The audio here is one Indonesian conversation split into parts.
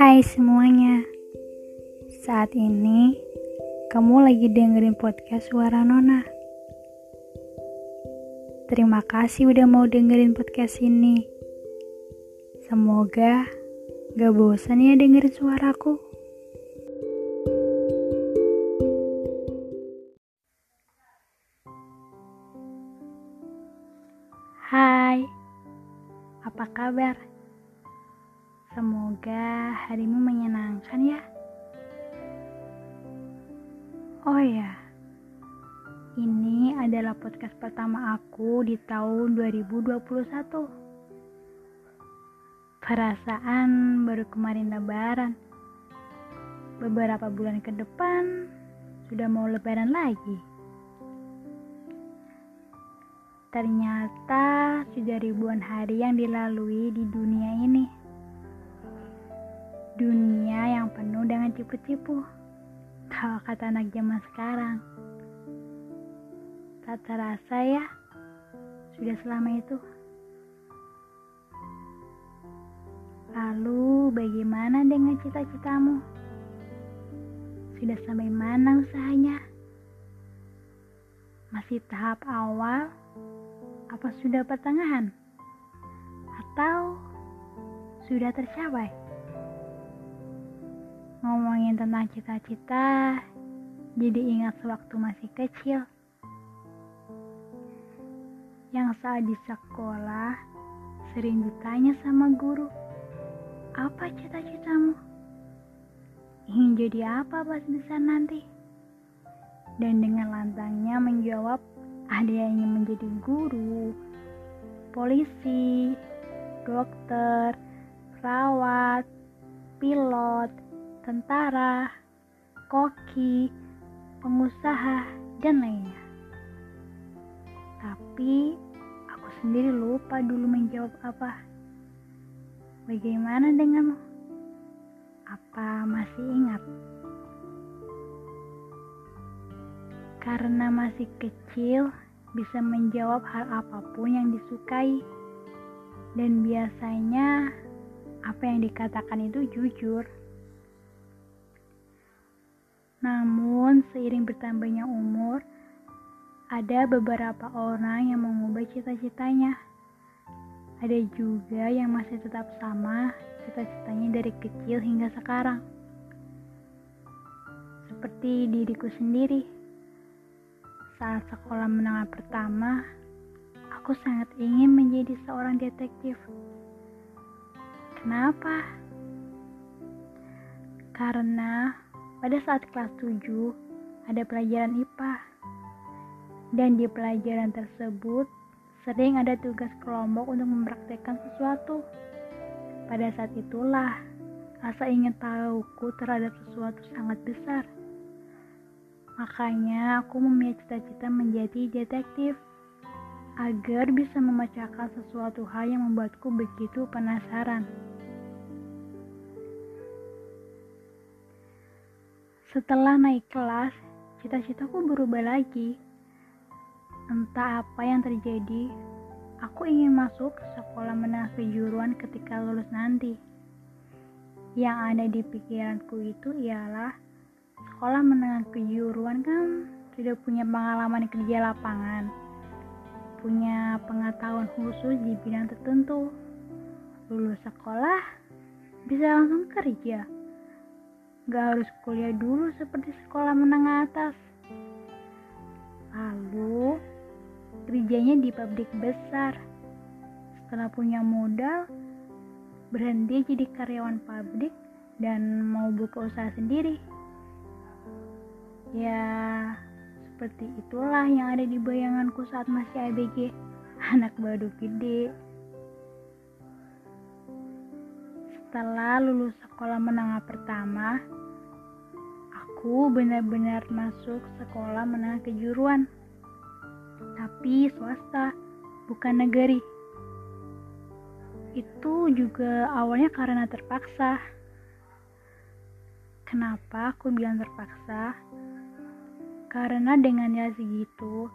Hai semuanya, saat ini kamu lagi dengerin podcast Suara Nona. Terima kasih udah mau dengerin podcast ini. Semoga gak bosan ya dengerin suaraku. Hai, apa kabar? Semoga harimu menyenangkan ya. Oh ya, ini adalah podcast pertama aku di tahun 2021. Perasaan baru kemarin lebaran. Beberapa bulan ke depan sudah mau lebaran lagi. Ternyata sudah ribuan hari yang dilalui di dunia ini. Dunia yang penuh dengan cipu-cipu. Kalau kata anak zaman sekarang. Tak terasa ya, sudah selama itu. Lalu bagaimana dengan cita-citamu? Sudah sampai mana usahanya? Masih tahap awal apa sudah pertengahan? Atau sudah tercapai? Ngomongin tentang cita-cita, jadi ingat sewaktu masih kecil. Yang saat di sekolah, sering ditanya sama guru, apa cita-citamu? Ingin jadi apa pas besar nanti? Dan dengan lantangnya menjawab, ada yang ingin menjadi guru, polisi, dokter, perawat, pilot, tentara, koki, pengusaha, dan lainnya. Tapi aku sendiri lupa dulu menjawab apa. Bagaimana denganmu? Apa masih ingat? Karena masih kecil, bisa menjawab hal apa pun yang disukai. Dan biasanya apa yang dikatakan itu jujur. Namun seiring bertambahnya umur, ada beberapa orang yang mengubah cita-citanya. Ada juga yang masih tetap sama cita-citanya dari kecil hingga sekarang. Seperti diriku sendiri. Saat sekolah menengah pertama, aku sangat ingin menjadi seorang detektif. Kenapa? Karena pada saat kelas 7 ada pelajaran IPA. Dan di pelajaran tersebut sering ada tugas kelompok untuk mempraktekkan sesuatu. Pada saat itulah rasa ingin tahuku terhadap sesuatu sangat besar. Makanya aku memilih cita-cita menjadi detektif agar bisa memecahkan sesuatu hal yang membuatku begitu penasaran. Setelah naik kelas, cita-citaku berubah lagi. Entah apa yang terjadi, aku ingin masuk sekolah menengah kejuruan ketika lulus nanti. Yang ada di pikiranku itu ialah sekolah menengah kejuruan kan sudah punya pengalaman kerja lapangan, punya pengetahuan khusus di bidang tertentu. Lulus sekolah bisa langsung kerja Gak harus kuliah dulu seperti sekolah menengah atas. Lalu, kerjanya di pabrik besar. Setelah punya modal, berhenti jadi karyawan pabrik dan mau buka usaha sendiri. Ya, seperti itulah yang ada di bayanganku saat masih ABG, anak baru gede. Setelah lulus sekolah menengah pertama, aku benar-benar masuk sekolah menengah kejuruan. Tapi swasta, bukan negeri. Itu juga awalnya karena terpaksa. Kenapa aku bilang terpaksa? Karena dengan nilai segitu,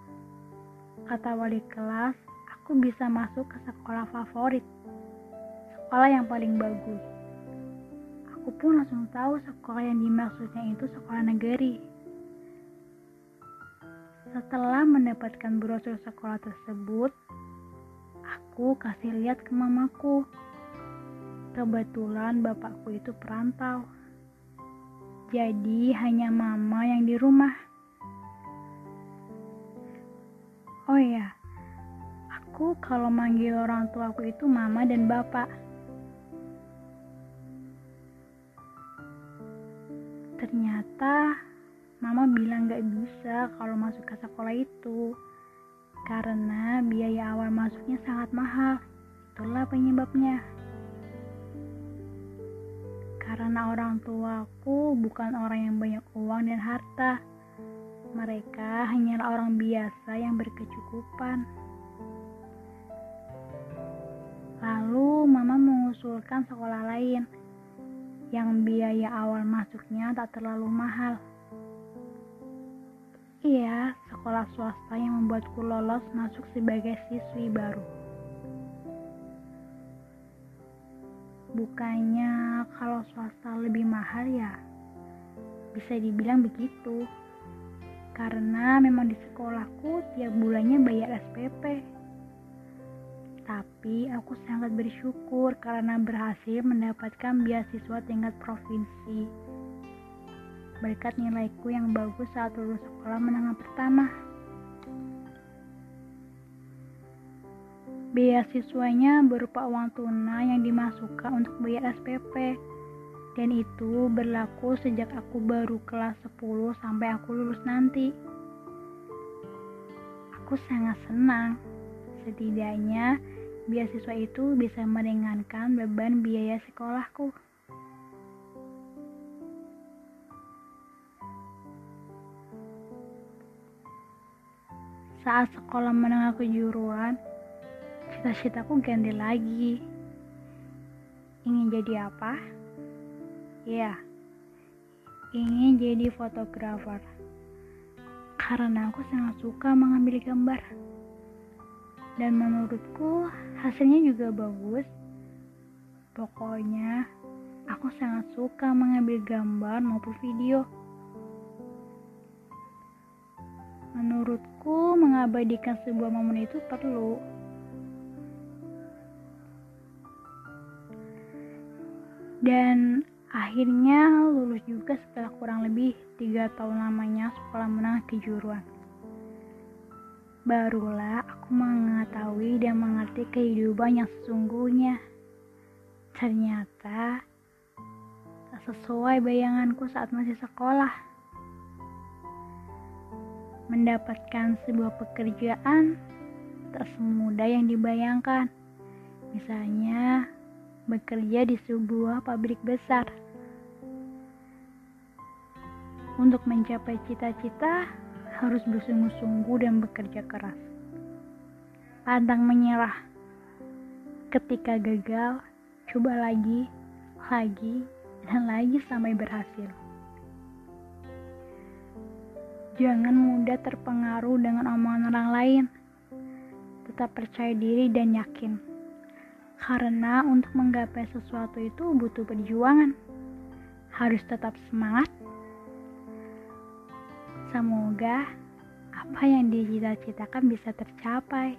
kata wali kelas, aku bisa masuk ke sekolah favorit. Sekolah yang paling bagus Aku pun langsung tahu sekolah yang dimaksudnya itu sekolah negeri. Setelah mendapatkan brosur sekolah tersebut, aku kasih lihat ke mamaku. Kebetulan bapakku itu perantau. Jadi hanya mama yang di rumah. Oh iya, aku kalau manggil orang tuaku itu mama dan bapak. Ternyata mama bilang gak bisa kalau masuk ke sekolah itu karena biaya awal masuknya sangat mahal. Itulah penyebabnya. Karena orang tuaku bukan orang yang banyak uang dan harta. Mereka hanyalah orang biasa yang berkecukupan. Lalu mama mengusulkan sekolah lain yang biaya awal masuknya tak terlalu mahal. Iya, sekolah swasta yang membuatku lolos masuk sebagai siswi baru. Bukannya kalau swasta lebih mahal ya? Bisa dibilang begitu. Karena memang di sekolahku tiap bulannya bayar SPP. Tapi aku sangat bersyukur karena berhasil mendapatkan beasiswa tingkat provinsi berkat nilaiku yang bagus saat lulus sekolah menengah pertama. Beasiswanya berupa uang tunai yang dimasukkan untuk bayar SPP dan itu berlaku sejak aku baru kelas 10 sampai aku lulus nanti. Aku sangat senang. Setidaknya beasiswa itu bisa meringankan beban biaya sekolahku. Saat sekolah menengah kejuruan, cita-citaku ganti lagi. Ingin jadi apa? Ya, ingin jadi fotografer. Karena aku sangat suka mengambil gambar. Dan menurutku hasilnya juga bagus. Pokoknya, aku sangat suka mengambil gambar maupun video. Menurutku, mengabadikan sebuah momen itu perlu. Dan akhirnya lulus juga setelah kurang lebih tiga tahun lamanya sekolah menengah kejuruan. Barulah aku mengetahui dan mengerti kehidupan yang sesungguhnya. Ternyata tak sesuai bayanganku saat masih sekolah mendapatkan sebuah pekerjaan tak semudah yang dibayangkan. Misalnya, bekerja di sebuah pabrik besar. Untuk mencapai cita-cita, harus bersungguh-sungguh dan bekerja keras. Pantang menyerah. Ketika gagal, coba lagi, lagi, dan lagi sampai berhasil. Jangan mudah terpengaruh dengan omongan orang lain. Tetap percaya diri dan yakin. Karena untuk menggapai sesuatu itu butuh perjuangan. Harus tetap semangat. Semoga apa yang dicita-citakan bisa tercapai.